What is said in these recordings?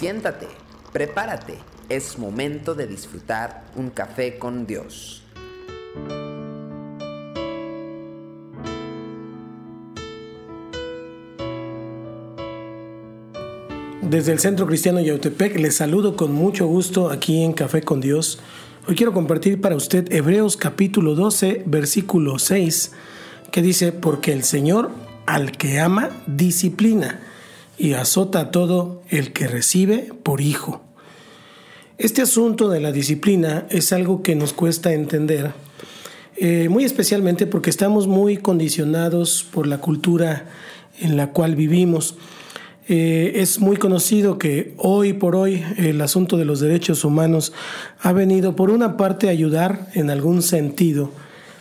Siéntate, prepárate, es momento de disfrutar un café con Dios. Desde el Centro Cristiano Yautepec les saludo con mucho gusto aquí en Café con Dios. Hoy quiero compartir para usted Hebreos capítulo 12, versículo 6, que dice, porque el Señor al que ama disciplina y azota a todo el que recibe por hijo. Este asunto de la disciplina es algo que nos cuesta entender, eh, muy especialmente porque estamos muy condicionados por la cultura en la cual vivimos. Eh, es muy conocido que hoy por hoy el asunto de los derechos humanos ha venido por una parte a ayudar en algún sentido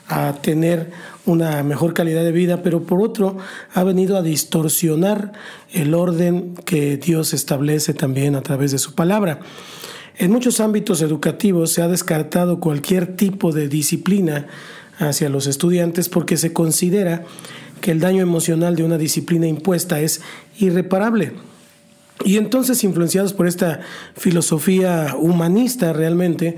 a tener una mejor calidad de vida, pero por otro ha venido a distorsionar el orden que Dios establece también a través de su palabra. En muchos ámbitos educativos se ha descartado cualquier tipo de disciplina hacia los estudiantes porque se considera que el daño emocional de una disciplina impuesta es irreparable. Y entonces, influenciados por esta filosofía humanista realmente,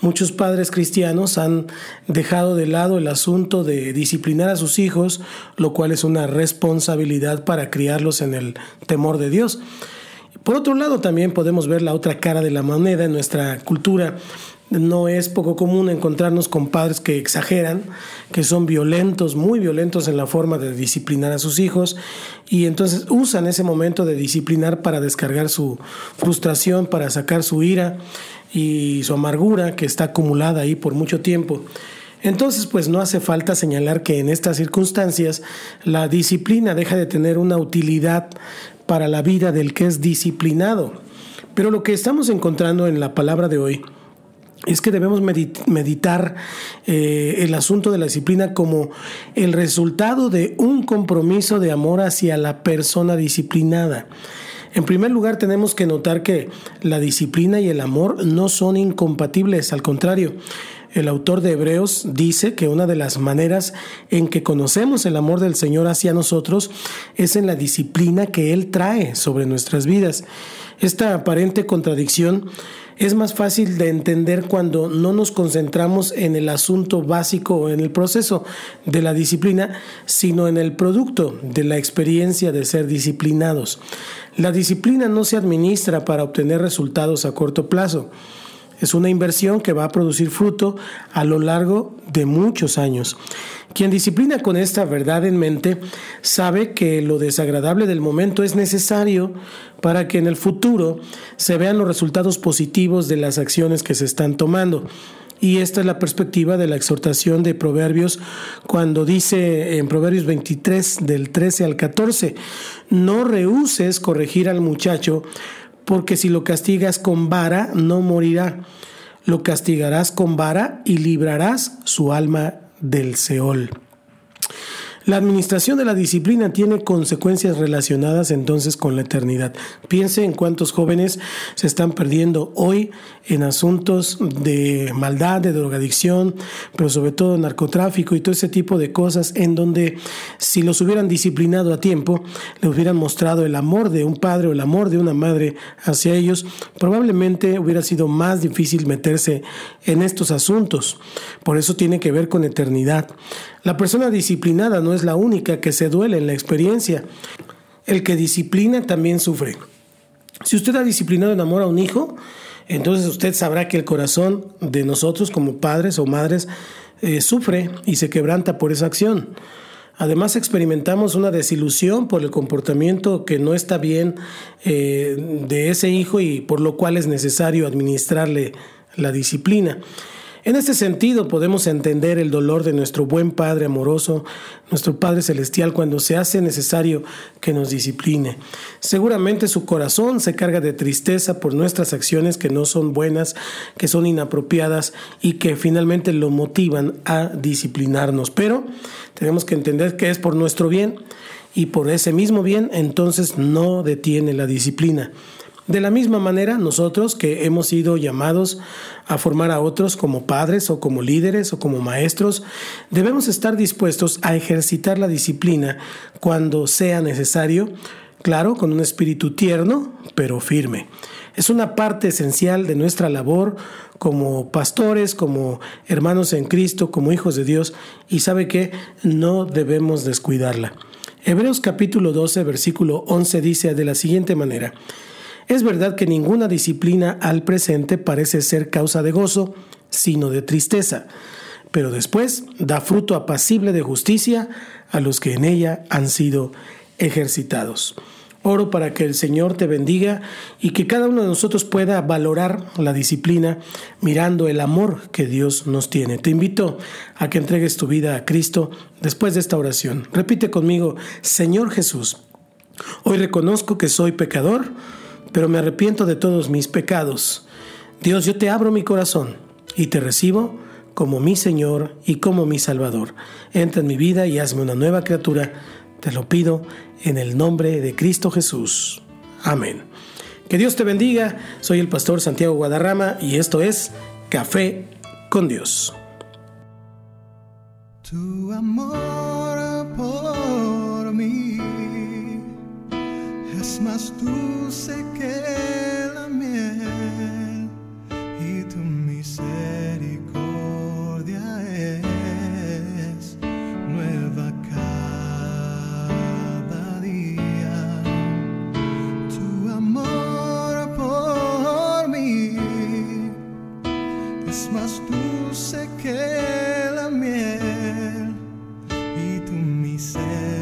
muchos padres cristianos han dejado de lado el asunto de disciplinar a sus hijos, lo cual es una responsabilidad para criarlos en el temor de Dios. Por otro lado, también podemos ver la otra cara de la moneda en nuestra cultura no es poco común encontrarnos con padres que exageran, que son violentos, muy violentos en la forma de disciplinar a sus hijos y entonces usan ese momento de disciplinar para descargar su frustración, para sacar su ira y su amargura que está acumulada ahí por mucho tiempo. Entonces, pues no hace falta señalar que en estas circunstancias la disciplina deja de tener una utilidad para la vida del que es disciplinado. Pero lo que estamos encontrando en la palabra de hoy es que debemos meditar eh, el asunto de la disciplina como el resultado de un compromiso de amor hacia la persona disciplinada. En primer lugar, tenemos que notar que la disciplina y el amor no son incompatibles, al contrario. El autor de Hebreos dice que una de las maneras en que conocemos el amor del Señor hacia nosotros es en la disciplina que Él trae sobre nuestras vidas. Esta aparente contradicción es más fácil de entender cuando no nos concentramos en el asunto básico o en el proceso de la disciplina, sino en el producto de la experiencia de ser disciplinados. La disciplina no se administra para obtener resultados a corto plazo. Es una inversión que va a producir fruto a lo largo de muchos años. Quien disciplina con esta verdad en mente sabe que lo desagradable del momento es necesario para que en el futuro se vean los resultados positivos de las acciones que se están tomando. Y esta es la perspectiva de la exhortación de Proverbios cuando dice en Proverbios 23 del 13 al 14, no rehuses corregir al muchacho porque si lo castigas con vara no morirá, lo castigarás con vara y librarás su alma del Seol. La administración de la disciplina tiene consecuencias relacionadas entonces con la eternidad. Piense en cuántos jóvenes se están perdiendo hoy en asuntos de maldad, de drogadicción, pero sobre todo narcotráfico y todo ese tipo de cosas en donde si los hubieran disciplinado a tiempo, le hubieran mostrado el amor de un padre o el amor de una madre hacia ellos, probablemente hubiera sido más difícil meterse en estos asuntos. Por eso tiene que ver con eternidad. La persona disciplinada no es la única que se duele en la experiencia. El que disciplina también sufre. Si usted ha disciplinado en amor a un hijo, entonces usted sabrá que el corazón de nosotros como padres o madres eh, sufre y se quebranta por esa acción. Además experimentamos una desilusión por el comportamiento que no está bien eh, de ese hijo y por lo cual es necesario administrarle la disciplina. En este sentido podemos entender el dolor de nuestro buen Padre amoroso, nuestro Padre Celestial, cuando se hace necesario que nos discipline. Seguramente su corazón se carga de tristeza por nuestras acciones que no son buenas, que son inapropiadas y que finalmente lo motivan a disciplinarnos. Pero tenemos que entender que es por nuestro bien y por ese mismo bien entonces no detiene la disciplina. De la misma manera, nosotros que hemos sido llamados a formar a otros como padres o como líderes o como maestros, debemos estar dispuestos a ejercitar la disciplina cuando sea necesario, claro, con un espíritu tierno, pero firme. Es una parte esencial de nuestra labor como pastores, como hermanos en Cristo, como hijos de Dios, y sabe que no debemos descuidarla. Hebreos capítulo 12, versículo 11 dice de la siguiente manera, es verdad que ninguna disciplina al presente parece ser causa de gozo, sino de tristeza, pero después da fruto apacible de justicia a los que en ella han sido ejercitados. Oro para que el Señor te bendiga y que cada uno de nosotros pueda valorar la disciplina mirando el amor que Dios nos tiene. Te invito a que entregues tu vida a Cristo después de esta oración. Repite conmigo, Señor Jesús, hoy reconozco que soy pecador, pero me arrepiento de todos mis pecados. Dios, yo te abro mi corazón y te recibo como mi Señor y como mi Salvador. Entra en mi vida y hazme una nueva criatura. Te lo pido en el nombre de Cristo Jesús. Amén. Que Dios te bendiga. Soy el pastor Santiago Guadarrama y esto es Café con Dios. Tu amor por mí es más dulce que la miel y tu misericordia es nueva cada día. Tu amor por mí es más dulce que la miel y tu misericordia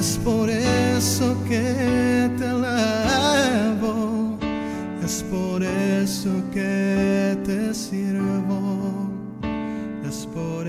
Es por eso que te alabo, es por eso que te sirvo, es por